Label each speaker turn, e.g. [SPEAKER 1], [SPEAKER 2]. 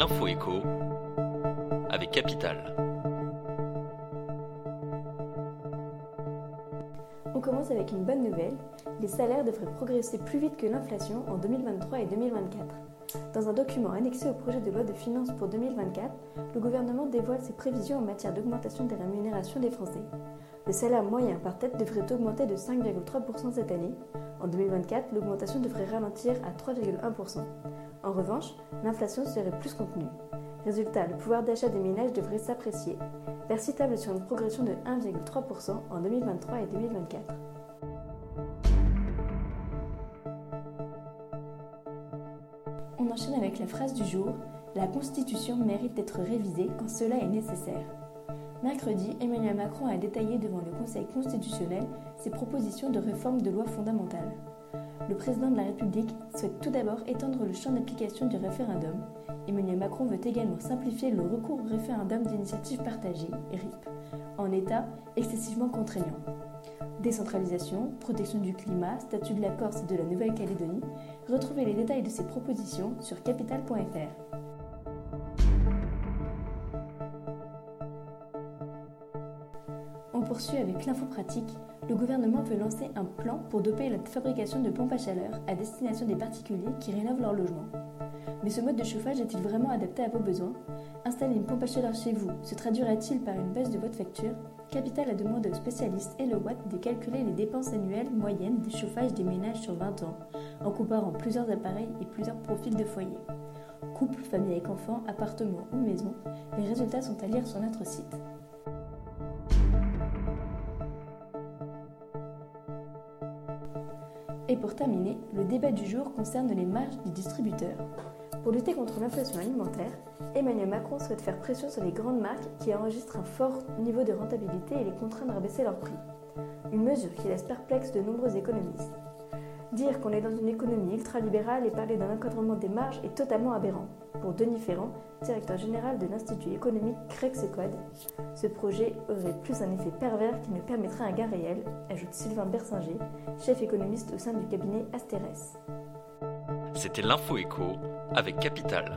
[SPEAKER 1] l'info écho avec Capital.
[SPEAKER 2] On commence avec une bonne nouvelle. Les salaires devraient progresser plus vite que l'inflation en 2023 et 2024. Dans un document annexé au projet de loi de finances pour 2024, le gouvernement dévoile ses prévisions en matière d'augmentation des rémunérations des Français. Le salaire moyen par tête devrait augmenter de 5,3% cette année. En 2024, l'augmentation devrait ralentir à 3,1%. En revanche, l'inflation serait plus contenue. Résultat, le pouvoir d'achat des ménages devrait s'apprécier, persistable sur une progression de 1,3% en 2023 et 2024. On enchaîne avec la phrase du jour La Constitution mérite d'être révisée quand cela est nécessaire. Mercredi, Emmanuel Macron a détaillé devant le Conseil constitutionnel ses propositions de réforme de loi fondamentale. Le président de la République souhaite tout d'abord étendre le champ d'application du référendum. Emmanuel Macron veut également simplifier le recours au référendum d'initiative partagée, RIP, en état excessivement contraignant. Décentralisation, protection du climat, statut de la Corse et de la Nouvelle-Calédonie, retrouvez les détails de ces propositions sur capital.fr. On poursuit avec l'info pratique. Le gouvernement veut lancer un plan pour doper la fabrication de pompes à chaleur à destination des particuliers qui rénovent leur logement. Mais ce mode de chauffage est-il vraiment adapté à vos besoins? Installer une pompe à chaleur chez vous se traduira-t-il par une baisse de votre facture? Capital a demandé aux spécialistes et le Watt de calculer les dépenses annuelles moyennes des chauffages des ménages sur 20 ans, en comparant plusieurs appareils et plusieurs profils de foyer. Couple, famille avec enfants, appartement ou maison, les résultats sont à lire sur notre site. Et pour terminer, le débat du jour concerne les marges des distributeurs. Pour lutter contre l'inflation alimentaire, Emmanuel Macron souhaite faire pression sur les grandes marques qui enregistrent un fort niveau de rentabilité et les contraindre à baisser leurs prix. Une mesure qui laisse perplexe de nombreux économistes. Dire qu'on est dans une économie ultralibérale et parler d'un encadrement des marges est totalement aberrant. Pour Denis Ferrand, directeur général de l'Institut économique Crexecode, ce projet aurait plus un effet pervers qui ne permettrait un gain réel, ajoute Sylvain Bersinger, chef économiste au sein du cabinet Asterès.
[SPEAKER 1] C'était l'info écho avec Capital.